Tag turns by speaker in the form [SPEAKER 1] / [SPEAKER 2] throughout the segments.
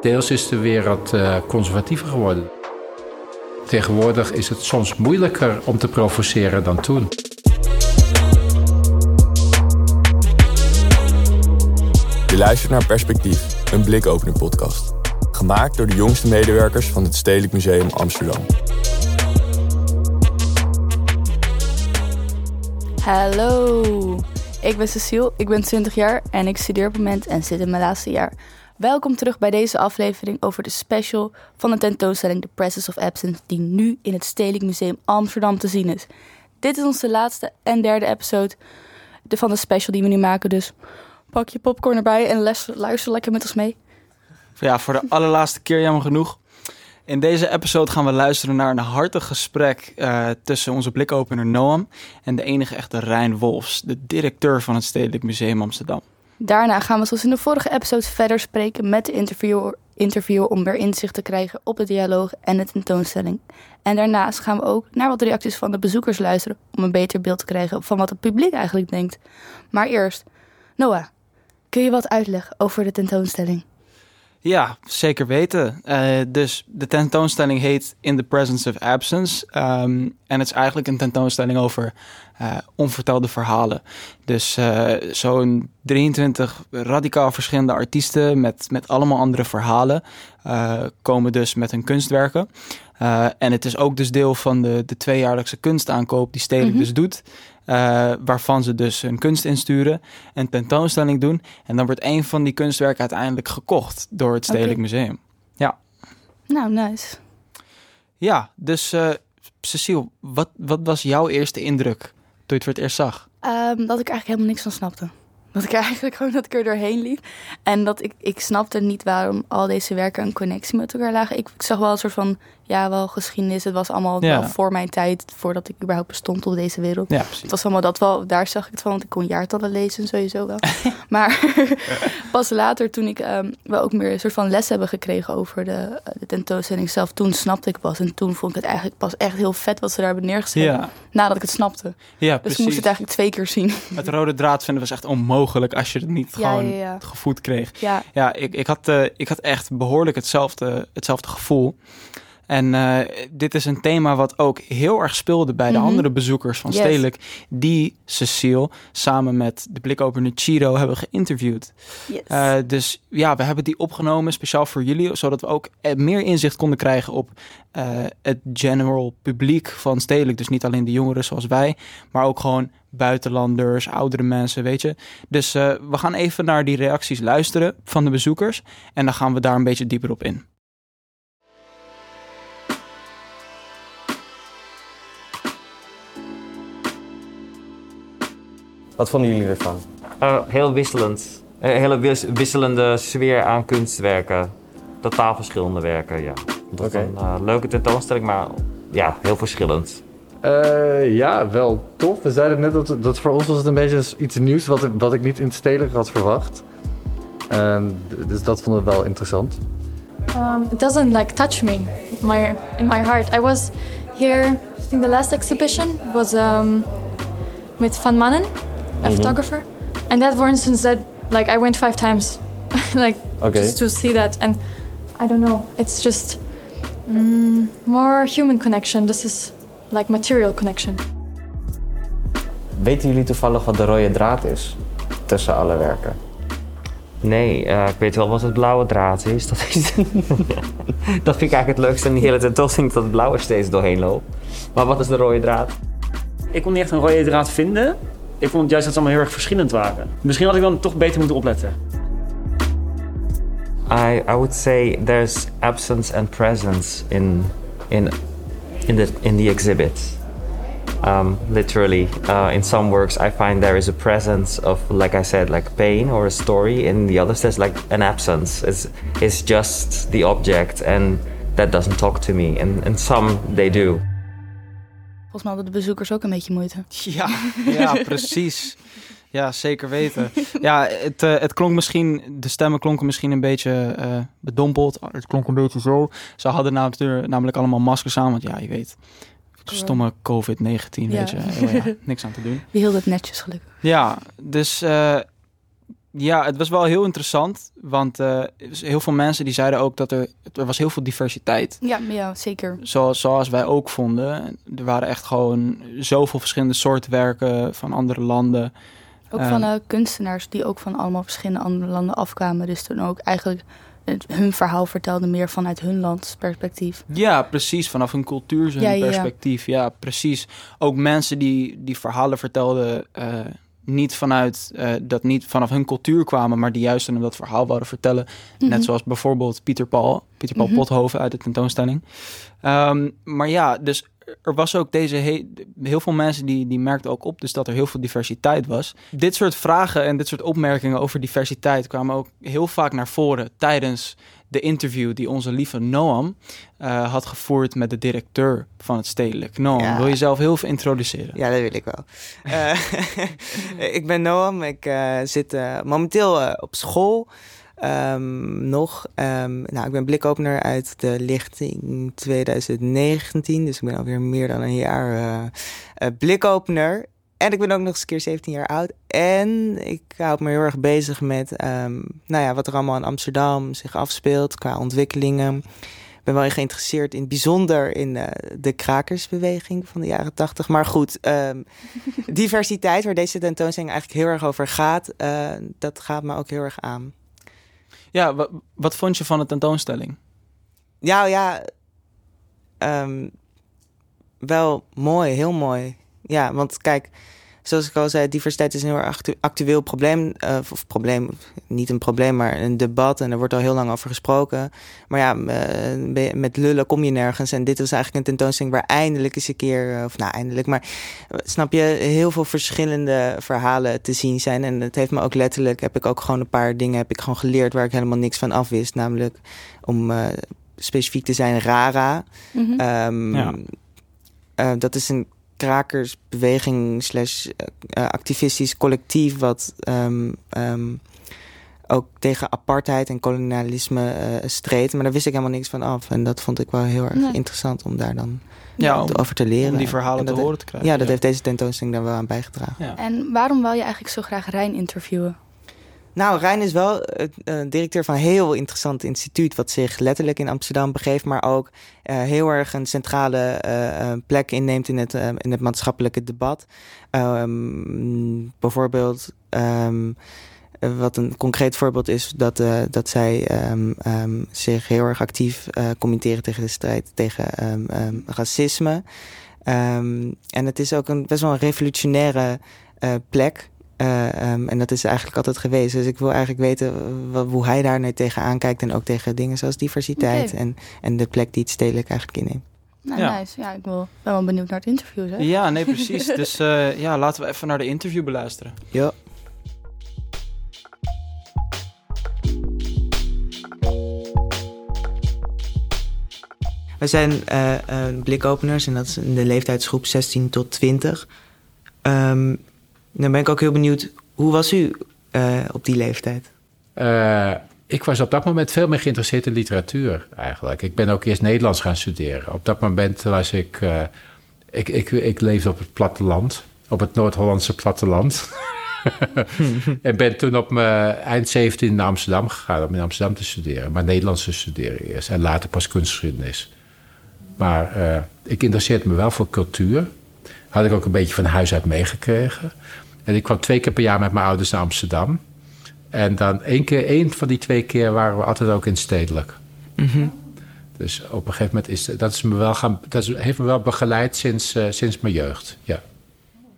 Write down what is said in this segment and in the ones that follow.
[SPEAKER 1] Deels is de wereld uh, conservatiever geworden. Tegenwoordig is het soms moeilijker om te provoceren dan toen.
[SPEAKER 2] Je luistert naar Perspectief, een blikopening podcast. Gemaakt door de jongste medewerkers van het Stedelijk Museum Amsterdam.
[SPEAKER 3] Hallo, ik ben Cecile, ik ben 20 jaar en ik studeer op het moment en zit in mijn laatste jaar. Welkom terug bij deze aflevering over de special van de tentoonstelling The Presence of Absence, die nu in het Stedelijk Museum Amsterdam te zien is. Dit is onze laatste en derde episode van de special die we nu maken, dus pak je popcorn erbij en luister lekker met ons mee.
[SPEAKER 4] Ja, voor de allerlaatste keer jammer genoeg. In deze episode gaan we luisteren naar een hartig gesprek uh, tussen onze blikopener Noam en de enige echte Rijn Wolfs, de directeur van het Stedelijk Museum Amsterdam.
[SPEAKER 3] Daarna gaan we zoals in de vorige episode verder spreken met de interviewer, interviewer om meer inzicht te krijgen op de dialoog en de tentoonstelling. En daarnaast gaan we ook naar wat reacties van de bezoekers luisteren om een beter beeld te krijgen van wat het publiek eigenlijk denkt. Maar eerst, Noah, kun je wat uitleggen over de tentoonstelling?
[SPEAKER 4] Ja, zeker weten. Uh, dus de tentoonstelling heet In the Presence of Absence. Um, en het is eigenlijk een tentoonstelling over uh, onvertelde verhalen. Dus uh, zo'n 23 radicaal verschillende artiesten met, met allemaal andere verhalen komen dus met hun kunstwerken. en het is ook dus deel van de, de tweejaarlijkse kunstaankoop die Stedelijk mm -hmm. dus doet. Uh, waarvan ze dus hun kunst insturen, een tentoonstelling doen. En dan wordt een van die kunstwerken uiteindelijk gekocht door het Stedelijk okay. Museum. Ja.
[SPEAKER 3] Nou, nice.
[SPEAKER 4] Ja, dus uh, Cecile, wat, wat was jouw eerste indruk toen je het voor het eerst zag?
[SPEAKER 3] Um, dat ik eigenlijk helemaal niks van snapte. Dat ik eigenlijk gewoon dat ik er doorheen liep. En dat ik, ik snapte niet waarom al deze werken een connectie met elkaar lagen. Ik, ik zag wel een soort van, ja, wel geschiedenis. Het was allemaal ja. wel voor mijn tijd, voordat ik überhaupt bestond op deze wereld.
[SPEAKER 4] Ja, precies.
[SPEAKER 3] Het was allemaal dat wel, daar zag ik het van, want ik kon jaartallen lezen sowieso wel. maar pas later, toen ik um, wel ook meer een soort van les hebben gekregen over de, de tentoonstelling zelf, toen snapte ik pas. En toen vond ik het eigenlijk pas echt heel vet wat ze daar hebben neergezet.
[SPEAKER 4] Ja.
[SPEAKER 3] Nadat ik het snapte.
[SPEAKER 4] Ja,
[SPEAKER 3] dus
[SPEAKER 4] precies.
[SPEAKER 3] ik moest het eigenlijk twee keer zien.
[SPEAKER 4] Het rode draad vinden was echt onmogelijk als je het niet
[SPEAKER 3] Ja,
[SPEAKER 4] gewoon
[SPEAKER 3] ja, ja.
[SPEAKER 4] gevoed kreeg.
[SPEAKER 3] Ja,
[SPEAKER 4] Ja, ik, ik, had, eh, ik had echt behoorlijk hetzelfde, hetzelfde gevoel. En eh, dit is een thema wat ook heel erg speelde bij de
[SPEAKER 3] Mhm.
[SPEAKER 4] andere bezoekers van
[SPEAKER 3] Yes.
[SPEAKER 4] Stedelijk. Die Cecile samen met de blikopener Chiro hebben geïnterviewd.
[SPEAKER 3] yes.
[SPEAKER 4] Eh, dus ja, we hebben die opgenomen speciaal voor jullie. Zodat we ook eh, meer inzicht konden krijgen op het general publiek van Stedelijk. Dus niet alleen de jongeren zoals wij. Maar ook gewoon buitenlanders, oudere mensen, weet je. Dus we gaan even naar die reacties luisteren van de bezoekers. En dan gaan we daar een beetje dieper op in.
[SPEAKER 5] Wat vonden jullie ervan?
[SPEAKER 6] Eh, heel wisselend. Een hele wis- wisselende sfeer aan kunstwerken. Totaal verschillende werken, ja. Was
[SPEAKER 5] Oké.
[SPEAKER 6] een eh, leuke tentoonstelling, maar ja, heel verschillend.
[SPEAKER 5] Eh, ja, wel tof. We zeiden net dat, dat voor ons was het een beetje iets nieuws wat, ik- wat ik niet in het stedelijk had verwacht. Ehm, dus dat vonden we wel interessant.
[SPEAKER 7] Um, it doesn't like touch me my in my heart. I was here. I think the last exhibition was um, with Van Mannen, a photographer, and that, for instance, that like I went five times, like just to see that, and I don't know. It's just mm, more human connection. This is like material connection.
[SPEAKER 5] Weten jullie toevallig wat de rode draad is tussen alle werken?
[SPEAKER 6] Nee, eh, ik weet wel wat het blauwe draad is. Dat, is dat vind ik eigenlijk het leukste in die hele tentoonstelling, dat het blauwe steeds doorheen loopt. Maar wat is de rode draad?
[SPEAKER 8] Ik kon niet echt een rode draad vinden. Ik vond juist dat ze allemaal heel erg verschillend waren. Misschien had ik dan toch beter moeten opletten.
[SPEAKER 6] I, I would say there's absence and presence in in in the in the exhibit. Um, literally, uh, in some works, I find there is a presence of, like I said, like pain or a story. In the others, there's like an absence. It's it's just the object, and that doesn't talk to me. And and some they do.
[SPEAKER 3] Volgens mij hadden de bezoekers ook een beetje moeite.
[SPEAKER 4] Ja, ja precies. Ja, zeker weten. Ja, het, eh, het klonk misschien, de stemmen klonken misschien een beetje eh, bedompeld. Het klonk een beetje zo. Ze hadden namelijk, namelijk allemaal maskers aan, want ja, je weet, stomme COVID-19,
[SPEAKER 3] Ja.
[SPEAKER 4] weet je. Eh, ja, niks aan te doen.
[SPEAKER 3] Die hield het netjes gelukkig.
[SPEAKER 4] Ja, dus eh, Ja, het was wel heel interessant, want uh, heel veel mensen die zeiden ook dat er, er was heel veel diversiteit.
[SPEAKER 3] Ja, ja zeker.
[SPEAKER 4] Zoals, zoals wij ook vonden. Er waren echt gewoon zoveel verschillende soorten werken van andere landen.
[SPEAKER 3] Ook van uh, kunstenaars die ook van allemaal verschillende andere landen afkwamen. Dus toen ook eigenlijk hun verhaal vertelden meer vanuit hun landsperspectief.
[SPEAKER 4] Ja, precies. Vanaf hun cultuur ja, perspectief. Ja. precies. Ook mensen die die verhalen vertelden... Niet vanuit uh, dat niet vanaf hun cultuur kwamen, maar die juist in dat verhaal wilden vertellen. Net mhm. zoals bijvoorbeeld Pieter Paul, Pieter Paul mm Pothoven uit de tentoonstelling. Um, maar ja, dus er was ook deze heel veel mensen die, die merkten ook op, dus dat er heel veel diversiteit was. Dit soort vragen en dit soort opmerkingen over diversiteit kwamen ook heel vaak naar voren tijdens de interview die onze lieve Noam uh, had gevoerd met de directeur van het stedelijk. Noam, wil je zelf heel veel introduceren?
[SPEAKER 9] Ja, dat wil ik wel. uh, ik ben Noam, ik uh, zit momenteel op school. Um, nog. Um, nou, ik ben blikopener uit de lichting 2019. Dus ik ben alweer meer dan een jaar uh, blikopener. En ik ben ook nog eens een keer 17 jaar oud. En ik houd me heel erg bezig met um, nou ja, wat er allemaal in Amsterdam zich afspeelt qua ontwikkelingen. Ik ben wel geïnteresseerd in bijzonder in uh, de krakersbeweging van de jaren 80. Maar goed, um, diversiteit, waar deze tentoonstelling eigenlijk heel erg over gaat, uh, dat gaat me ook heel erg aan.
[SPEAKER 4] Ja, wat, wat vond je van de tentoonstelling?
[SPEAKER 9] Nou ja, um, wel mooi, heel mooi. Ja, want kijk, zoals ik al zei, diversiteit is een heel erg actueel probleem. Uh, of probleem, niet een probleem, maar een debat. En er wordt al heel lang over gesproken. Maar ja, uh, met lullen kom je nergens. En dit was eigenlijk een tentoonstelling waar eindelijk eens een keer... of nou, eindelijk, maar snap je, heel veel verschillende verhalen te zien zijn. En het heeft me ook letterlijk, heb ik ook gewoon een paar dingen heb ik gewoon geleerd... waar ik helemaal niks van af wist. Namelijk om uh, specifiek te zijn, RARA. Mm -hmm. um, ja. Uh, dat is een krakersbeweging slash uh, activistisch collectief wat um, um, ook tegen apartheid en kolonialisme uh, streed. Maar daar wist ik helemaal niks van af. En dat vond ik wel heel erg interessant om daar dan ja, om, over te leren.
[SPEAKER 4] Om die verhalen te horen te krijgen.
[SPEAKER 9] Ja, dat heeft deze tentoonstelling daar wel aan bijgedragen. Ja.
[SPEAKER 3] En waarom wil je eigenlijk zo graag Rijn interviewen?
[SPEAKER 9] Nou, Rijn is wel uh, directeur van een heel interessant instituut... wat zich letterlijk in Amsterdam begeeft... maar ook uh, heel erg een centrale uh, plek inneemt in het, in het maatschappelijke debat. Um, bijvoorbeeld... Um, wat een concreet voorbeeld is dat, dat zij um, zich heel erg actief commenteren tegen de strijd tegen racisme. en het is ook een best wel een revolutionaire plek. Uh, um, en dat is eigenlijk altijd geweest. Dus ik wil eigenlijk weten hoe hij daar nu tegenaan kijkt. En ook tegen dingen zoals diversiteit. Okay. En, en de plek die het stedelijk eigenlijk inneemt.
[SPEAKER 3] Nou, ja. nice. Ja, ik wil, ben wel benieuwd naar het interview. Zeg.
[SPEAKER 4] Ja, nee, precies. dus uh, ja, laten we even naar de interview beluisteren.
[SPEAKER 9] Ja. We zijn uh, blikopeners en dat is in de leeftijdsgroep 16 tot 20. Um, dan ben ik ook heel benieuwd, hoe was u uh, op die leeftijd?
[SPEAKER 1] Uh, ik was op dat moment veel meer geïnteresseerd in literatuur eigenlijk. Ik ben ook eerst Nederlands gaan studeren. Op dat moment was ik... Uh, ik, ik, ik leefde op het platteland. Op het Noord-Hollandse platteland. en ben toen op mijn eind 17 naar Amsterdam gegaan om in Amsterdam te studeren. Maar Nederlands te studeren eerst. En later pas kunstgeschiedenis. Maar uh, ik interesseerde me wel voor cultuur. Had ik ook een beetje van huis uit meegekregen. En ik kwam twee keer per jaar met mijn ouders naar Amsterdam. En dan één keer, één van die twee keer waren we altijd ook in stedelijk. Mm Dus op een gegeven moment is dat is me wel gaan, dat heeft me wel begeleid sinds, uh, sinds mijn jeugd. Ja.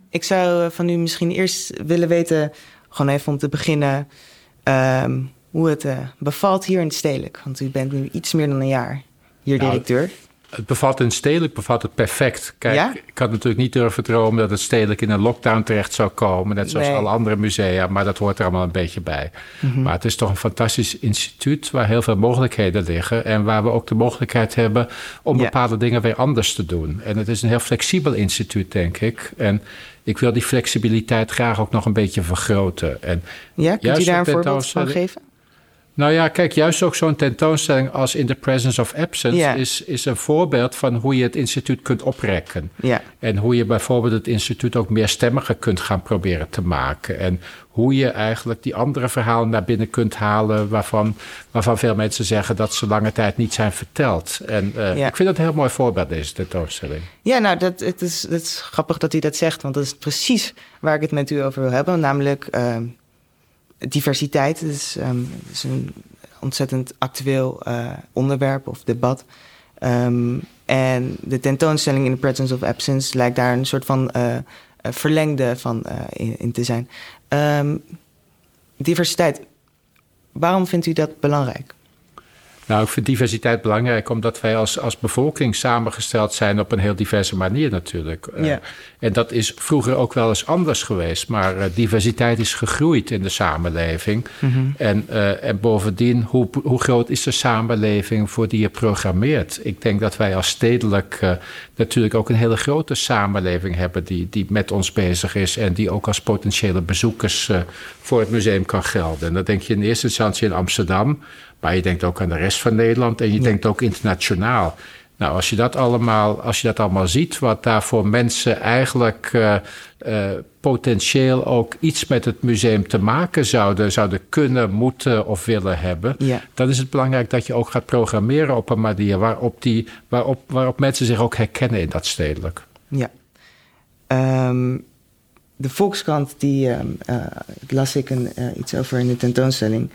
[SPEAKER 9] Ik zou eh, van u misschien eerst willen weten, gewoon even om te beginnen, um, hoe het uh, bevalt hier in het stedelijk. Want u bent nu iets meer dan een jaar hier nou, directeur.
[SPEAKER 1] Het bevat in stedelijk bevat het perfect. Kijk, ik had natuurlijk niet durven dromen dat het stedelijk in een lockdown terecht zou komen. Net zoals alle andere musea, maar dat hoort er allemaal een beetje bij. Mhm. Maar het is toch een fantastisch instituut waar heel veel mogelijkheden liggen. En waar we ook de mogelijkheid hebben om bepaalde dingen weer anders te doen. En het is een heel flexibel instituut, denk ik. En ik wil die flexibiliteit graag ook nog een beetje vergroten. En
[SPEAKER 9] ja, kunt u daar een voorbeeld van geven?
[SPEAKER 1] Nou ja, kijk, juist ook zo'n tentoonstelling als In the Presence of Absence is, is een voorbeeld van hoe je het instituut kunt oprekken.
[SPEAKER 9] Ja.
[SPEAKER 1] En hoe je bijvoorbeeld het instituut ook meerstemmiger kunt gaan proberen te maken. En hoe je eigenlijk die andere verhalen naar binnen kunt halen waarvan, waarvan veel mensen zeggen dat ze lange tijd niet zijn verteld. En eh,
[SPEAKER 9] Ja.
[SPEAKER 1] ik vind dat een heel mooi voorbeeld, deze tentoonstelling.
[SPEAKER 9] Ja, nou, dat, het, is, het is grappig dat u dat zegt, want dat is precies waar ik het met u over wil hebben. Namelijk ehm, diversiteit. Ehm, is een ontzettend actueel eh, onderwerp of debat. Ehm, en de tentoonstelling in the presence of absence lijkt daar een soort van eh, eh, verlengde van in, in te zijn. Ehm, diversiteit. Waarom vindt u dat belangrijk?
[SPEAKER 1] Nou, ik vind diversiteit belangrijk omdat wij als, als bevolking samengesteld zijn op een heel diverse manier natuurlijk. Eh,
[SPEAKER 9] Ja.
[SPEAKER 1] en dat is vroeger ook wel eens anders geweest, maar eh, diversiteit is gegroeid in de samenleving. En, eh, en bovendien, hoe, hoe groot is de samenleving voor die je programmeert? Ik denk dat wij als stedelijk natuurlijk ook een hele grote samenleving hebben die, die met ons bezig is en die ook als potentiële bezoekers voor het museum kan gelden. En dan denk je in eerste instantie in Amsterdam, maar je denkt ook aan de rest van Nederland en je denkt ook internationaal. Nou, als je dat allemaal, als je dat allemaal ziet, wat daar voor mensen eigenlijk eh, eh, potentieel ook iets met het museum te maken zouden, zouden kunnen, moeten of willen hebben,
[SPEAKER 9] Ja.
[SPEAKER 1] dan is het belangrijk dat je ook gaat programmeren op een manier waarop, die, waarop, waarop mensen zich ook herkennen in dat stedelijk.
[SPEAKER 9] Ja. Ehm, de Volkskrant, die ehm, eh, las ik een, iets over in de tentoonstelling.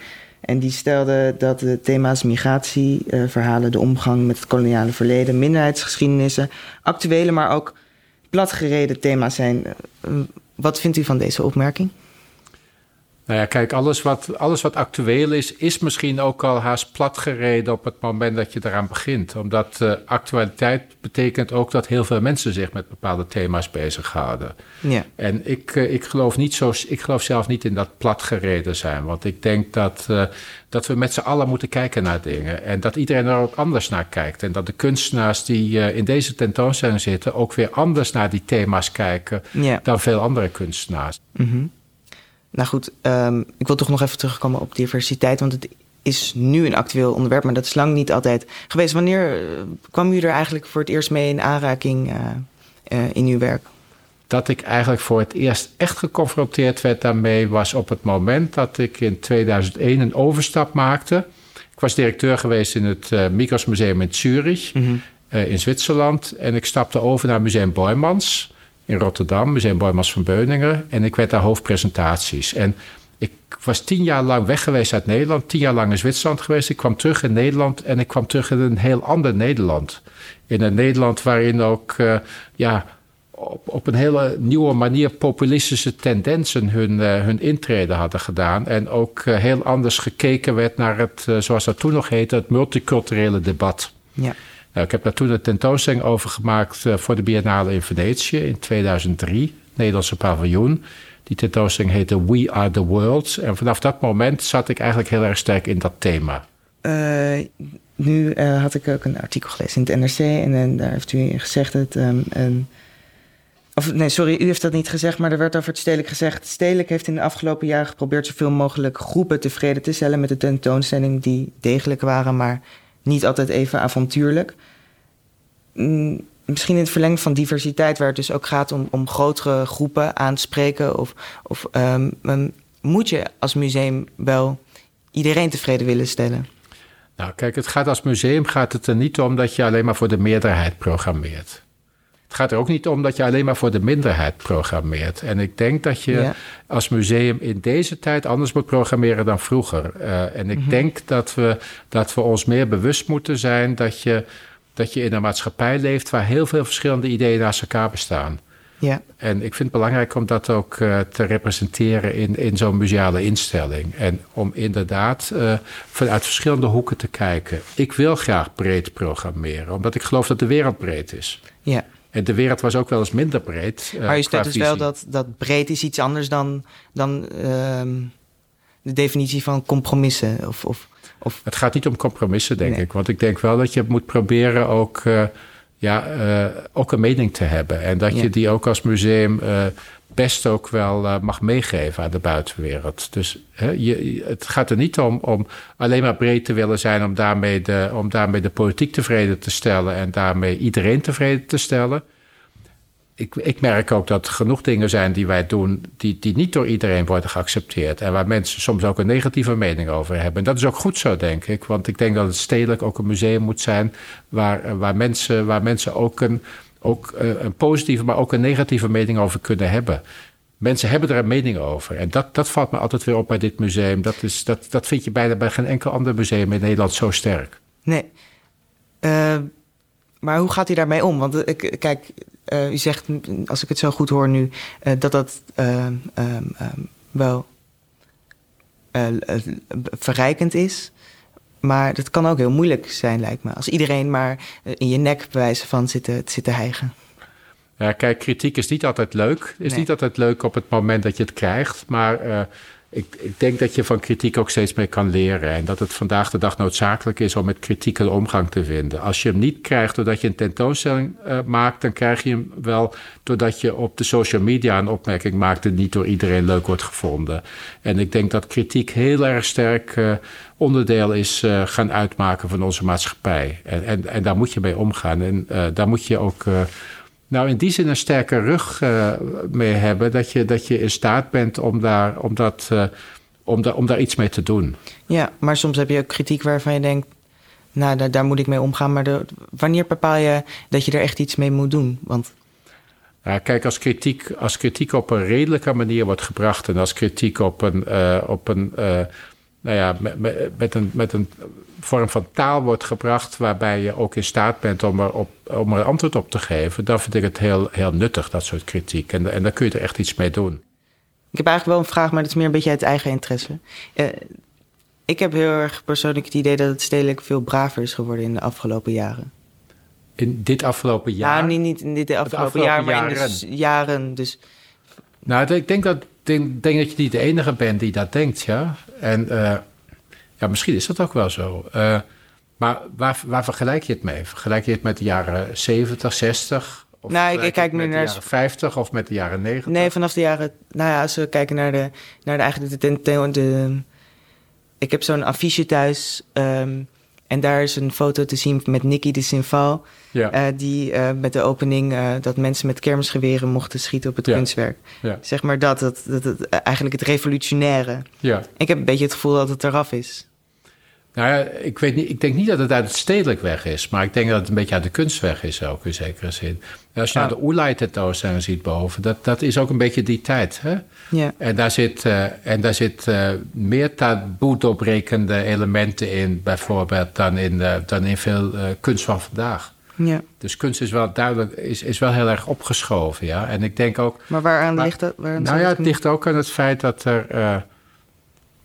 [SPEAKER 9] En die stelde dat de thema's migratie, eh, verhalen, de omgang met het koloniale verleden, minderheidsgeschiedenissen, actuele, maar ook platgereden thema's zijn. Eh, wat vindt u van deze opmerking?
[SPEAKER 1] Nou ja, kijk, alles wat, alles wat actueel is, is misschien ook al haast platgereden op het moment dat je eraan begint. Omdat eh, actualiteit betekent ook dat heel veel mensen zich met bepaalde thema's bezighouden.
[SPEAKER 9] Ja.
[SPEAKER 1] En ik, eh, ik, geloof niet zo, ik geloof zelf niet in dat platgereden zijn. Want ik denk dat, eh, dat we met z'n allen moeten kijken naar dingen. En dat iedereen er ook anders naar kijkt. En dat de kunstenaars die in deze tentoonstelling zitten... ook weer anders naar die thema's kijken
[SPEAKER 9] Ja.
[SPEAKER 1] dan veel andere kunstenaars.
[SPEAKER 9] Mhm. Nou goed, ehm, ik wil toch nog even terugkomen op diversiteit, want het is nu een actueel onderwerp, maar dat is lang niet altijd geweest. Wanneer eh, kwam u er eigenlijk voor het eerst mee in aanraking eh, eh, in uw werk?
[SPEAKER 1] dat ik eigenlijk voor het eerst echt geconfronteerd werd daarmee was op het moment dat ik in 2001 een overstap maakte. Ik was directeur geweest in het uh, Migros Museum in Zurich, uh, in Zwitserland. En ik stapte over naar Museum Boymans in Rotterdam, Museum Boymans van Beuningen. En ik werd daar hoofdpresentaties. En ik was tien jaar lang weg geweest uit Nederland, tien jaar lang in Zwitserland geweest. Ik kwam terug in Nederland en ik kwam terug in een heel ander Nederland. In een Nederland waarin ook, uh, ja op, op een hele nieuwe manier populistische tendensen hun, uh, hun intrede hadden gedaan. En ook uh, heel anders gekeken werd naar het, zoals dat toen nog heette, het multiculturele debat.
[SPEAKER 9] Ja.
[SPEAKER 1] Nou, ik heb daar toen een tentoonstelling over gemaakt voor de Biennale in Venetië in 2003, Nederlandse paviljoen. Die tentoonstelling heette We Are the World. En vanaf dat moment zat ik eigenlijk heel erg sterk in dat thema.
[SPEAKER 9] nu had ik ook een artikel gelezen in het NRC en, daar heeft u gezegd dat. Een of nee, sorry, u heeft dat niet gezegd, maar er werd over het stedelijk gezegd. Stedelijk heeft in de afgelopen jaren geprobeerd zoveel mogelijk groepen tevreden te stellen met de tentoonstelling die degelijk waren, maar niet altijd even avontuurlijk. Mm, misschien in het verlengde van diversiteit, waar het dus ook gaat om, om grotere groepen aanspreken. Of, of um, um, moet je als museum wel iedereen tevreden willen stellen?
[SPEAKER 1] Nou, kijk, het gaat als museum gaat het er niet om dat je alleen maar voor de meerderheid programmeert. Het gaat er ook niet om dat je alleen maar voor de minderheid programmeert. En ik denk dat je ja. als museum in deze tijd anders moet programmeren dan vroeger. Uh, en ik mm-hmm. denk dat we, dat we ons meer bewust moeten zijn dat je, dat je in een maatschappij leeft waar heel veel verschillende ideeën naast elkaar bestaan.
[SPEAKER 9] Ja.
[SPEAKER 1] En ik vind het belangrijk om dat ook uh, te representeren in, in zo'n museale instelling. En om inderdaad uh, vanuit verschillende hoeken te kijken. Ik wil graag breed programmeren, omdat ik geloof dat de wereld breed is.
[SPEAKER 9] Ja.
[SPEAKER 1] En de wereld was ook wel eens minder breed.
[SPEAKER 9] Uh, maar je stelt dus wel dat, dat breed is iets anders dan, dan uh, de definitie van compromissen. Of, of, of...
[SPEAKER 1] Het gaat niet om compromissen, denk nee. ik. Want ik denk wel dat je moet proberen ook uh, ja, eh, ook een mening te hebben. En dat
[SPEAKER 9] Ja.
[SPEAKER 1] je die ook als museum eh, best ook wel eh, mag meegeven aan de buitenwereld. Dus hè, je, je- het gaat er niet om, om alleen maar breed te willen zijn om daarmee, de, om daarmee de politiek tevreden te stellen en daarmee iedereen tevreden te stellen. Ik, ik merk ook dat genoeg dingen zijn die wij doen, die, die niet door iedereen worden geaccepteerd. En waar mensen soms ook een negatieve mening over hebben. En dat is ook goed zo, denk ik. Want ik denk dat het stedelijk ook een museum moet zijn waar, eh, waar, mensen, waar mensen ook, een, ook eh, een positieve, maar ook een negatieve mening over kunnen hebben. Mensen hebben er een mening over. En dat, dat valt me altijd weer op bij dit museum. Dat, is, dat, dat vind je bijna bij geen enkel ander museum in Nederland zo sterk.
[SPEAKER 9] Nee. Eh, maar hoe gaat u daarmee om? Want ik- kijk, eh, u zegt, als ik het zo goed hoor nu, eh, dat dat eh, ehm, ehm, wel eh, verrijkend is. Maar dat kan ook heel moeilijk zijn, lijkt me. Als iedereen maar in je nek bij wijze van zit te, zit te hijgen.
[SPEAKER 1] Ja, kijk, kritiek is niet altijd leuk. Is
[SPEAKER 9] Nee.
[SPEAKER 1] niet altijd leuk op het moment dat je het krijgt. Maar ik, ik denk dat je van kritiek ook steeds meer kan leren. En dat het vandaag de dag noodzakelijk is om met kritiek een omgang te vinden. Als je hem niet krijgt doordat je een tentoonstelling eh, maakt, dan krijg je hem wel doordat je op de social media een opmerking maakt die niet door iedereen leuk wordt gevonden. En ik denk dat kritiek heel erg sterk eh, onderdeel is eh, gaan uitmaken van onze maatschappij. En, en, en daar moet je mee omgaan. En daar moet je ook. Nou, in die zin een sterke rug eh, mee hebben. Dat je, dat je in staat bent om daar, om, dat, eh, om, daar, om daar iets mee te doen.
[SPEAKER 9] Ja, maar soms heb je ook kritiek waarvan je denkt... nou, daar, daar moet ik mee omgaan. Maar de, wanneer bepaal je dat je er echt iets mee moet doen? Want
[SPEAKER 1] Ja, kijk, als kritiek, als kritiek op een redelijke manier wordt gebracht. en als kritiek op een. eh, op een nou ja, met, met, een, met een vorm van taal wordt gebracht. waarbij je ook in staat bent om er, op, om er antwoord op te geven. dan vind ik het heel, heel nuttig, dat soort kritiek. En, en dan kun je er echt iets mee doen.
[SPEAKER 9] Ik heb eigenlijk wel een vraag, maar dat is meer een beetje uit eigen interesse. Eh, ik heb heel erg persoonlijk het idee dat het stedelijk veel braver is geworden in de afgelopen jaren.
[SPEAKER 1] In dit afgelopen jaar.
[SPEAKER 9] Ja, niet, niet in dit afgelopen,
[SPEAKER 1] afgelopen
[SPEAKER 9] jaar, maar in de
[SPEAKER 1] jaren.
[SPEAKER 9] Dus
[SPEAKER 1] Nou, ik denk dat, denk, denk dat je niet de enige bent die dat denkt, ja. En eh, ja, misschien is dat ook wel zo. Eh, maar waar, waar vergelijk je het mee? Vergelijk je het met de jaren 70, 60? Of
[SPEAKER 9] Nou, ik- kijk nu naar-
[SPEAKER 1] de jaren 50 of met de jaren 90?
[SPEAKER 9] nee, vanaf de jaren... Nou ja, als we kijken naar de... Naar de eigenlijk de, tentoon- de, ik heb zo'n affiche thuis... ehm, en daar is een foto te zien met Nicky de Sinval...
[SPEAKER 1] Ja,
[SPEAKER 9] eh, die eh, met de opening eh, dat mensen met kermisgeweren mochten schieten op het
[SPEAKER 1] Ja.
[SPEAKER 9] kunstwerk.
[SPEAKER 1] ja,
[SPEAKER 9] Zeg maar dat, dat, dat, dat, eigenlijk het revolutionaire.
[SPEAKER 1] ja.
[SPEAKER 9] Ik heb een beetje het gevoel dat het eraf is.
[SPEAKER 1] Nou ja, ik, weet niet, ik denk niet dat het uit het stedelijk weg is, maar ik denk dat het een beetje uit de kunst weg is ook in zekere zin. En als je
[SPEAKER 9] Ja.
[SPEAKER 1] nou de Oelai tentoonstelling ziet boven, dat, dat is ook een beetje die tijd. Hè?
[SPEAKER 9] Ja,
[SPEAKER 1] En daar zit, eh, en daar zit eh, meer taboe doorbrekende elementen in, bijvoorbeeld, dan in, eh, dan in veel kunst van vandaag.
[SPEAKER 9] ja.
[SPEAKER 1] Dus kunst is wel duidelijk, is, is wel heel erg opgeschoven, ja. En ik denk ook,
[SPEAKER 9] Maar waaraan
[SPEAKER 1] Maar-
[SPEAKER 9] ligt dat? Waaraan
[SPEAKER 1] nou ja, het ligt ook aan het feit dat er,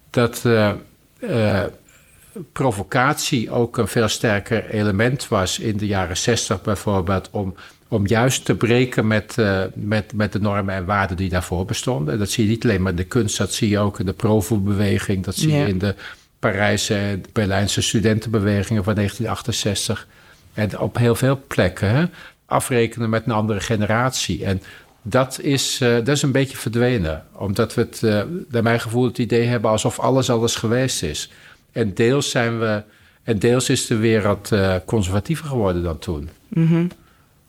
[SPEAKER 1] dat provocatie ook een veel sterker element was in de jaren zestig bijvoorbeeld, om, om juist te breken met, eh, met, met de normen en waarden die daarvoor bestonden. Dat zie je niet alleen maar in de kunst, dat zie je ook in de Provo-beweging, dat zie
[SPEAKER 9] Ja.
[SPEAKER 1] je in de Parijse en Berlijnse studentenbewegingen van 1968. En op heel veel plekken hè, afrekenen met een andere generatie. En dat is, eh, dat is een beetje verdwenen. Omdat we het, eh, naar mijn gevoel, het idee hebben alsof alles alles geweest is. En deels zijn we. En deels is de wereld eh, conservatiever geworden dan toen.
[SPEAKER 9] Mhm.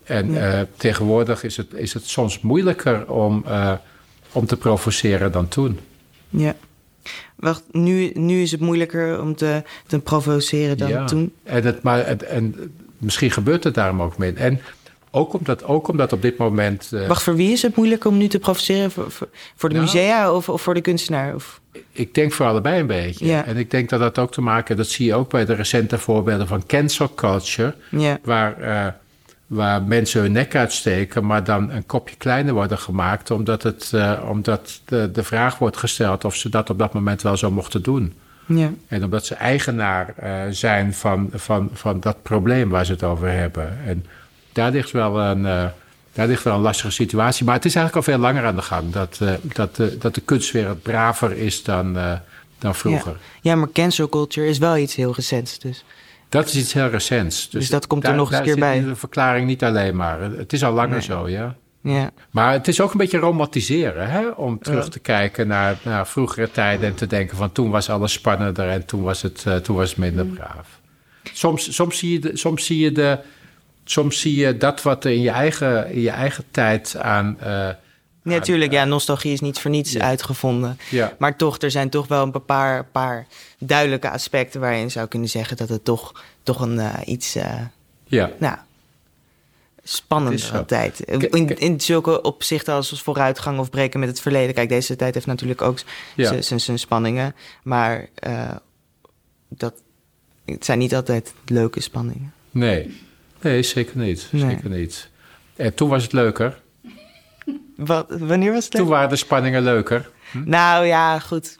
[SPEAKER 1] En eh, tegenwoordig is het, is het soms moeilijker om, eh, om te provoceren dan toen.
[SPEAKER 9] Ja. Wacht, nu, nu is het moeilijker om te, te provoceren dan
[SPEAKER 1] Ja.
[SPEAKER 9] toen.
[SPEAKER 1] En, het, maar, en, en misschien gebeurt het daarom ook mee. En ook omdat, ook omdat op dit moment. eh,
[SPEAKER 9] Wacht, voor wie is het moeilijker om nu te provoceren? Voor, de
[SPEAKER 1] Nou.
[SPEAKER 9] musea of, of voor de kunstenaar? Of...
[SPEAKER 1] Ik denk voor allebei een beetje.
[SPEAKER 9] Ja.
[SPEAKER 1] En ik denk dat dat ook te maken... dat zie je ook bij de recente voorbeelden van cancel culture...
[SPEAKER 9] Ja,
[SPEAKER 1] waar, eh, waar mensen hun nek uitsteken... maar dan een kopje kleiner worden gemaakt... omdat, het, eh, omdat de, de vraag wordt gesteld... of ze dat op dat moment wel zo mochten doen.
[SPEAKER 9] ja,
[SPEAKER 1] En omdat ze eigenaar zijn van, van, van dat probleem waar ze het over hebben. En daar ligt wel een... eh, daar ligt wel een lastige situatie. Maar het is eigenlijk al veel langer aan de gang. Dat, eh, dat, de dat de kunstwereld braver is dan, eh, dan vroeger.
[SPEAKER 9] ja, maar cancel culture is wel iets heel recents. Dus
[SPEAKER 1] Dat is iets heel recents.
[SPEAKER 9] Dus dat komt er nog eens keer bij.
[SPEAKER 1] De verklaring niet alleen maar. Het is al langer
[SPEAKER 9] Nee.
[SPEAKER 1] zo, ja.
[SPEAKER 9] Ja.
[SPEAKER 1] Maar het is ook een beetje romantiseren, hè? Om terug te kijken naar, naar vroegere tijden en te denken van toen was alles spannender en toen was het, eh, toen was het minder braaf. Soms, soms, zie je de, soms zie je de, soms zie je dat wat er in je eigen, in je eigen tijd aan. eh,
[SPEAKER 9] Natuurlijk, ja, nostalgie is niet voor niets uitgevonden.
[SPEAKER 1] Ja.
[SPEAKER 9] Maar toch, er zijn toch wel een paar, paar duidelijke aspecten waarin je zou kunnen zeggen dat het toch, toch een eh, iets eh,
[SPEAKER 1] Ja.
[SPEAKER 9] nou,
[SPEAKER 1] zo.
[SPEAKER 9] altijd. In, in zulke opzichten als vooruitgang of breken met het verleden. Kijk, deze tijd heeft natuurlijk ook
[SPEAKER 1] Ja.
[SPEAKER 9] zijn spanningen. Maar eh, dat, het zijn niet altijd leuke spanningen.
[SPEAKER 1] nee. Nee, zeker niet.
[SPEAKER 9] Nee.
[SPEAKER 1] Zeker niet. En toen was het leuker.
[SPEAKER 9] Wat, wanneer was het?
[SPEAKER 1] Toen waren de spanningen leuker.
[SPEAKER 9] Nou ja, goed.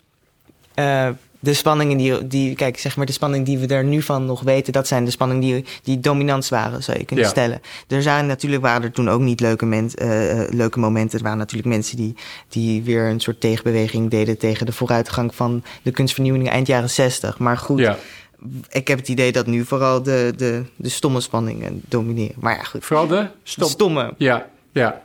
[SPEAKER 9] Eh, de spanningen die, die, kijk, zeg maar, de spanning die we er nu van nog weten, dat zijn de spanningen die, die dominant waren, zou je kunnen
[SPEAKER 1] Ja.
[SPEAKER 9] stellen. Er zijn natuurlijk, waren er toen ook niet leuke, men, eh, eh, leuke momenten. Er waren natuurlijk mensen die, die weer een soort tegenbeweging deden tegen de vooruitgang van de kunstvernieuwing eind jaren 60. Maar goed,
[SPEAKER 1] Ja.
[SPEAKER 9] Ik heb het idee dat nu vooral de, de, de stomme spanningen domineren. Maar ja, goed.
[SPEAKER 1] Vooral de stom-
[SPEAKER 9] stomme.
[SPEAKER 1] Ja, ja.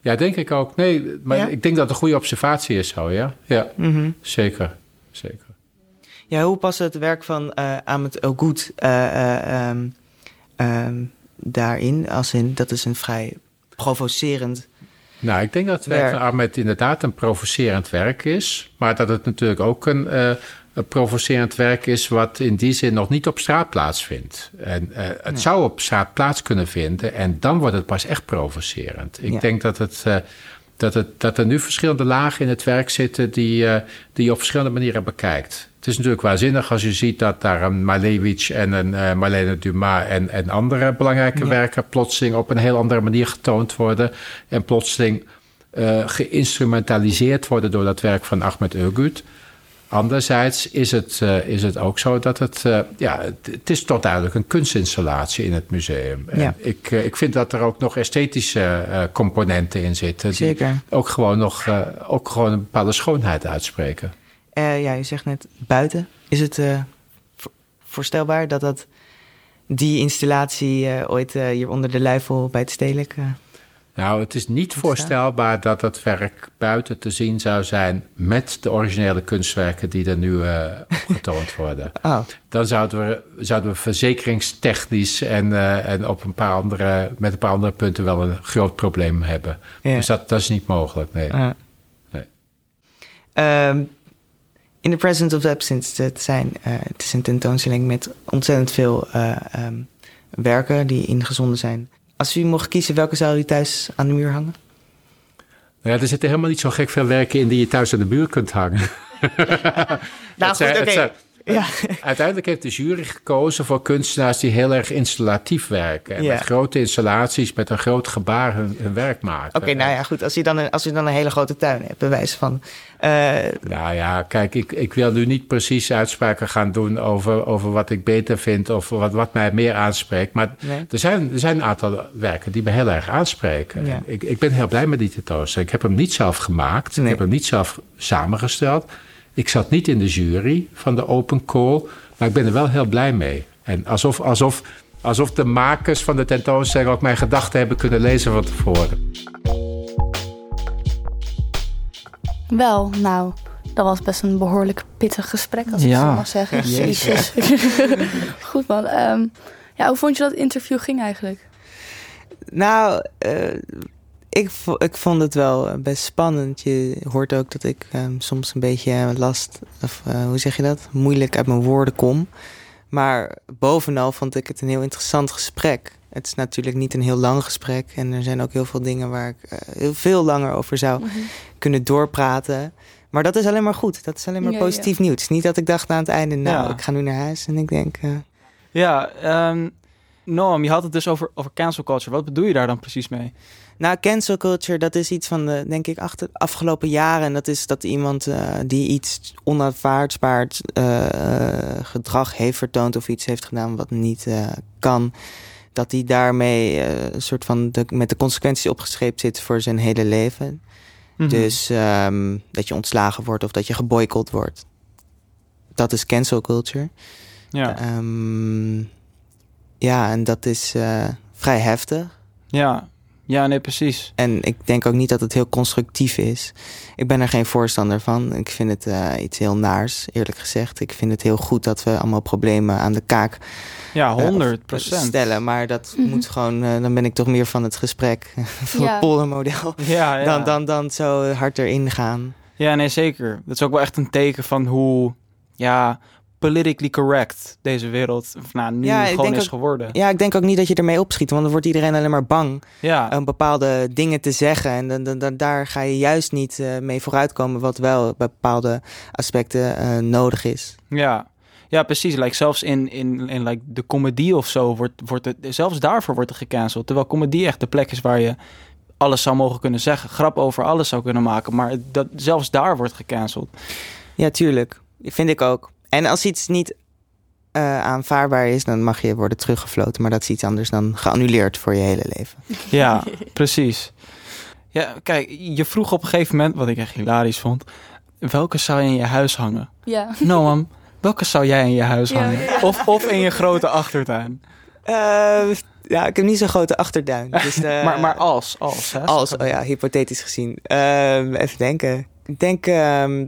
[SPEAKER 1] Ja, denk ik ook. Nee, maar
[SPEAKER 9] Ja?
[SPEAKER 1] ik denk dat het een goede observatie is zo, ja. Ja,
[SPEAKER 9] Mhm.
[SPEAKER 1] zeker. Zeker.
[SPEAKER 9] Ja, hoe past het werk van eh Ahmed Ogood eh, eh, ehm, ehm, daarin? Als in, dat is een vrij provocerend...
[SPEAKER 1] Nou, ik denk dat het werk van Ahmed inderdaad een provocerend werk is. Maar dat het natuurlijk ook een, een provocerend werk is... wat in die zin nog niet op straat plaatsvindt. En eh, het
[SPEAKER 9] Nee.
[SPEAKER 1] zou op straat plaats kunnen vinden... en dan wordt het pas echt provocerend. Ik
[SPEAKER 9] Ja.
[SPEAKER 1] denk dat, het, eh, dat, het, dat er nu verschillende lagen in het werk zitten... die, eh, die je op verschillende manieren bekijkt. Het is natuurlijk waanzinnig als je ziet dat daar een Malevich en een eh, Marlene Dumas en, en andere belangrijke
[SPEAKER 9] Ja.
[SPEAKER 1] werken plotseling op een heel andere manier getoond worden. En plotseling eh, geïnstrumentaliseerd worden door dat werk van Ahmed Ögüt. Anderzijds is het, eh, is het ook zo dat het, eh, ja, het, is toch duidelijk een kunstinstallatie in het museum. En ik, eh, ik vind dat er ook nog esthetische componenten in zitten. die
[SPEAKER 9] Zeker.
[SPEAKER 1] Ook gewoon nog ook gewoon een bepaalde schoonheid uitspreken.
[SPEAKER 9] Ja, je zegt net buiten. Is het vo- voorstelbaar dat dat die installatie ooit hier onder de luifel bij het stedelijk...
[SPEAKER 1] Nou, het is niet voorstelbaar dat het werk buiten te zien zou zijn met de originele kunstwerken die er nu eh opgetoond worden.
[SPEAKER 9] Oh.
[SPEAKER 1] Dan zouden we, zouden we verzekeringstechnisch en, eh, en op een paar andere, met een paar andere punten wel een groot probleem hebben.
[SPEAKER 9] Ja.
[SPEAKER 1] Dus dat, dat is niet mogelijk, nee.
[SPEAKER 9] Ah.
[SPEAKER 1] Nee.
[SPEAKER 9] Ehm, in the Presence of Absence, het, zijn, eh, het is een tentoonstelling met ontzettend veel eh, ehm, werken die ingezonden zijn. Als u mocht kiezen, welke zou u thuis aan de muur hangen?
[SPEAKER 1] Nou ja, er zitten helemaal niet zo gek veel werken in die je thuis aan de muur kunt hangen.
[SPEAKER 9] Nou
[SPEAKER 1] Het zijn-
[SPEAKER 9] goed,
[SPEAKER 1] het zijn-
[SPEAKER 9] Ja.
[SPEAKER 1] Uiteindelijk heeft de jury gekozen voor kunstenaars die heel erg installatief werken. En
[SPEAKER 9] Ja.
[SPEAKER 1] met grote installaties, met een groot gebaar hun, hun werk maken.
[SPEAKER 9] Oké, nou ja, goed. Als u, dan een, als u dan een hele grote tuin hebt, bij wijze van... eh,
[SPEAKER 1] Nou ja, kijk, ik, ik wil nu niet precies uitspraken gaan doen over, over wat ik beter vind of wat, wat mij meer aanspreekt. Maar
[SPEAKER 9] Nee.
[SPEAKER 1] er, zijn, er zijn een aantal werken die me heel erg aanspreken.
[SPEAKER 9] Ja.
[SPEAKER 1] Ik, ik ben heel blij met die tentoonstelling. Ik heb hem niet zelf gemaakt, ik heb hem niet zelf samengesteld. Ik zat niet in de jury van de Open Call, maar ik ben er wel heel blij mee. En alsof, alsof, alsof de makers van de tentoonstelling ook mijn gedachten hebben kunnen lezen van tevoren.
[SPEAKER 3] Wel, nou, dat was best een behoorlijk pittig gesprek, als ik
[SPEAKER 4] Ja.
[SPEAKER 3] zo mag zeggen.
[SPEAKER 4] Jezus.
[SPEAKER 3] Goed man. Ehm, ja, hoe vond je dat interview ging eigenlijk?
[SPEAKER 9] Nou, eh, ik, ik vond het wel eh, best spannend. Je hoort ook dat ik ehm, soms een beetje eh, last, of eh, hoe zeg je dat? Moeilijk uit mijn woorden kom. Maar bovenal vond ik het een heel interessant gesprek. Het is natuurlijk niet een heel lang gesprek. En er zijn ook heel veel dingen waar ik eh, heel veel langer over zou kunnen doorpraten. Maar dat is alleen maar goed. Dat is alleen maar
[SPEAKER 4] Ja,
[SPEAKER 9] positief nieuws. Het is niet dat ik dacht aan het einde, nou,
[SPEAKER 4] Ja.
[SPEAKER 9] ik ga nu naar huis. En ik denk, eh,
[SPEAKER 4] Ja, ehm, Noam, je had het dus over, over cancel culture. Wat bedoel je daar dan precies mee?
[SPEAKER 9] Nou, cancel culture, dat is iets van de, denk ik, achter, afgelopen jaren. En dat is dat iemand eh, die iets onaanvaardbaar eh, eh, gedrag heeft vertoond of iets heeft gedaan wat niet kan, dat hij daarmee een soort van de, met de consequenties opgeschreven zit voor zijn hele leven.
[SPEAKER 4] Mhm.
[SPEAKER 9] Dus ehm, dat je ontslagen wordt of dat je geboycott wordt. Dat is cancel culture.
[SPEAKER 4] Ja.
[SPEAKER 9] Ehm, ja, en dat is vrij heftig.
[SPEAKER 4] Ja, ja, nee, precies.
[SPEAKER 9] En ik denk ook niet dat het heel constructief is. Ik ben er geen voorstander van. Ik vind het eh, iets heel naars, eerlijk gezegd. Ik vind het heel goed dat we allemaal problemen aan de kaak
[SPEAKER 4] Ja,
[SPEAKER 9] eh,
[SPEAKER 4] 100
[SPEAKER 9] of-
[SPEAKER 4] procent.
[SPEAKER 9] stellen. Maar dat
[SPEAKER 3] Mhm.
[SPEAKER 9] moet gewoon, eh, dan ben ik toch meer van het gesprek, van
[SPEAKER 3] Ja.
[SPEAKER 9] het poldermodel.
[SPEAKER 4] Ja, ja.
[SPEAKER 9] Dan, dan, dan zo hard erin gaan.
[SPEAKER 4] ja, nee, zeker. Dat is ook wel echt een teken van hoe, ja, politically correct deze wereld, of nou, nu
[SPEAKER 9] Ja,
[SPEAKER 4] gewoon is
[SPEAKER 9] ook-
[SPEAKER 4] geworden.
[SPEAKER 9] Ja, ik denk ook niet dat je ermee opschiet, want dan wordt iedereen alleen maar bang
[SPEAKER 4] Ja,
[SPEAKER 9] om bepaalde dingen te zeggen. En dan, dan, dan- daar ga je juist niet eh, mee vooruitkomen, wat wel bij bepaalde aspecten eh, nodig is.
[SPEAKER 4] ja. Ja, precies. Like, zelfs in, in, in like, de comedie of zo wordt, wordt het, zelfs daarvoor wordt er gecanceld. Terwijl comedie echt de plek is waar je alles zou mogen kunnen zeggen. Grap over alles zou kunnen maken. Maar dat, zelfs daar wordt gecanceld.
[SPEAKER 9] Ja, tuurlijk. Vind ik ook. En als iets niet eh, aanvaardbaar is, dan mag je worden teruggefloten. Maar dat is iets anders dan geannuleerd voor je hele leven.
[SPEAKER 4] Ja, precies. Ja, kijk, je vroeg op een gegeven moment, wat ik echt hilarisch vond... welke zou je in je huis hangen?
[SPEAKER 3] Ja.
[SPEAKER 4] Noam, welke zou jij in je huis hangen?
[SPEAKER 3] ja.
[SPEAKER 4] Of, of in je grote achtertuin?
[SPEAKER 9] Eh, ja, ik heb niet zo'n grote achterduin. Dus, eh,
[SPEAKER 4] maar, maar als, als, hè?
[SPEAKER 9] Als, oh ja, hypothetisch gezien. Ehm, even denken. Ik denk ehm,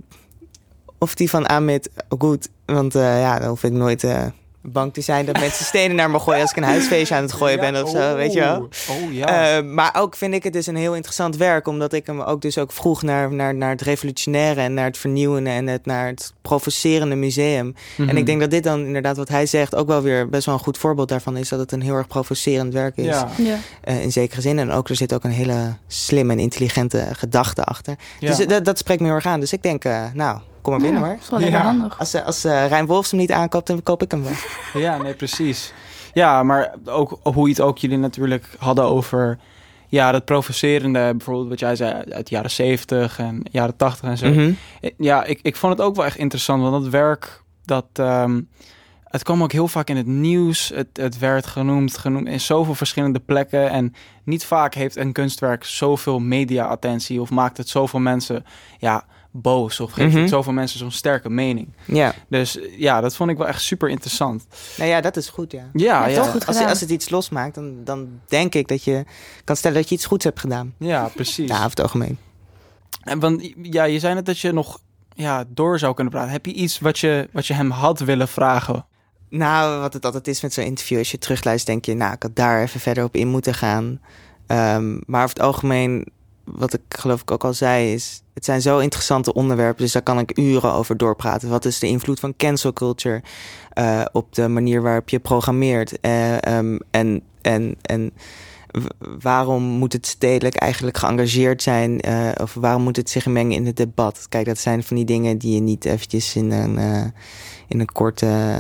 [SPEAKER 9] of die van Amit goed. Want eh, ja, dan hoef ik nooit eh, bang te zijn dat mensen stenen naar me gooien als ik een huisfeestje aan het gooien ben of zo, weet je wel.
[SPEAKER 4] Oh ja.
[SPEAKER 9] Eh, maar ook vind ik het dus een heel interessant werk, omdat ik hem ook dus ook vroeg naar, naar, naar het revolutionaire en naar het vernieuwende en het, naar het provocerende museum.
[SPEAKER 4] Mhm.
[SPEAKER 9] En ik denk dat dit dan inderdaad wat hij zegt ook wel weer best wel een goed voorbeeld daarvan is, dat het een heel erg provocerend werk is.
[SPEAKER 4] Ja,
[SPEAKER 3] Ja.
[SPEAKER 9] Eh, in zekere zin. En ook er zit ook een hele slimme en intelligente gedachte achter.
[SPEAKER 4] ja.
[SPEAKER 9] Dus dat, dat spreekt me heel erg aan. Dus ik denk, eh, nou, kom maar binnen
[SPEAKER 3] Ja,
[SPEAKER 9] hoor.
[SPEAKER 3] Dat is wel lekker
[SPEAKER 4] Ja.
[SPEAKER 3] handig.
[SPEAKER 9] Als, eh, als eh, Rijn Wolfs hem niet aankoopt, dan koop ik hem wel.
[SPEAKER 4] ja, nee, precies. Ja, maar ook hoe je het ook jullie natuurlijk hadden over... Ja, dat provocerende, bijvoorbeeld wat jij zei uit de jaren 70 en jaren 80 en zo.
[SPEAKER 9] Mhm.
[SPEAKER 4] Ja, ik, ik vond het ook wel echt interessant, want dat werk, dat, ehm, het kwam ook heel vaak in het nieuws. Het, het werd genoemd, genoemd in zoveel verschillende plekken. En niet vaak heeft een kunstwerk zoveel media-attentie of maakt het zoveel mensen ja, boos of geeft het zoveel mensen zo'n sterke mening.
[SPEAKER 9] Ja.
[SPEAKER 4] Dus ja, dat vond ik wel echt super interessant.
[SPEAKER 9] Nou ja, dat is goed, ja.
[SPEAKER 4] Ja,
[SPEAKER 3] Ja,
[SPEAKER 4] ja,
[SPEAKER 3] toch goed
[SPEAKER 9] Als, als het iets losmaakt, dan, dan denk ik dat je kan stellen dat je iets goeds hebt gedaan.
[SPEAKER 4] ja, precies.
[SPEAKER 9] Ja, over het algemeen.
[SPEAKER 4] En want ja, je zei net dat je nog ja, door zou kunnen praten. Heb je iets wat je, wat je hem had willen vragen?
[SPEAKER 9] Nou, wat het altijd is met zo'n interview, als je terugluistert, denk je, nou, ik had daar even verder op in moeten gaan. Ehm, maar over het algemeen, wat ik geloof ik ook al zei, is, het zijn zo interessante onderwerpen, dus daar kan ik uren over doorpraten. Wat is de invloed van cancel culture eh, op de manier waarop je programmeert? Eh, ehm, en, en, en waarom moet het stedelijk eigenlijk geëngageerd zijn? eh, of waarom moet het zich mengen in het debat? Kijk, dat zijn van die dingen die je niet eventjes in een, in een kort, eh,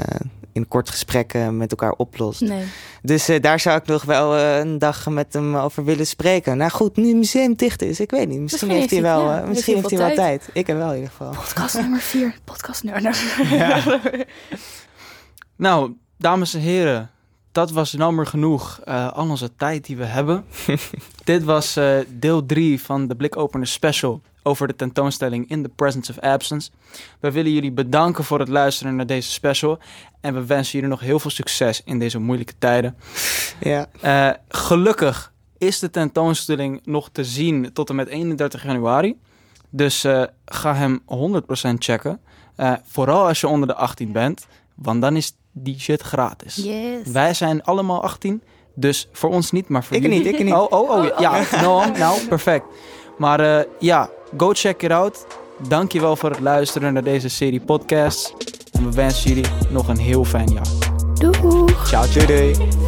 [SPEAKER 9] in kort gesprek eh, met elkaar oplost.
[SPEAKER 3] Nee.
[SPEAKER 9] Dus eh, daar zou ik nog wel eh, een dag met hem over willen spreken. Nou goed, nu het museum dicht is, ik weet niet. Misschien,
[SPEAKER 3] Misschien
[SPEAKER 9] heeft hij wel,
[SPEAKER 3] ja,
[SPEAKER 9] eh, misschien heeft hij wel tijd. Ik heb wel in ieder geval.
[SPEAKER 3] Podcast nummer 4. Podcast nummer.
[SPEAKER 4] Nou, dames en heren, dat was jammer genoeg eh, al onze tijd die we hebben. Dit was eh, deel 3 van de Blikopener Special over de tentoonstelling In the Presence of Absence. We willen jullie bedanken voor het luisteren naar deze special. En we wensen jullie nog heel veel succes in deze moeilijke tijden.
[SPEAKER 9] Ja.
[SPEAKER 4] Eh, gelukkig is de tentoonstelling nog te zien tot en met 31 januari. Dus eh, ga hem 100% checken. Eh, vooral als je onder de 18 bent, want dan is die shit gratis.
[SPEAKER 3] Yes.
[SPEAKER 4] Wij zijn allemaal 18, dus voor ons niet, maar voor
[SPEAKER 9] Ik
[SPEAKER 4] jullie.
[SPEAKER 9] niet, ik niet.
[SPEAKER 4] Oh, oh, oh, ja. Nou, nou, perfect. Maar eh, ja, go check it out. Dankjewel voor het luisteren naar deze serie podcasts. En we wensen jullie nog een heel fijn jaar.
[SPEAKER 3] Doeg.
[SPEAKER 4] Ciao, doei. doei.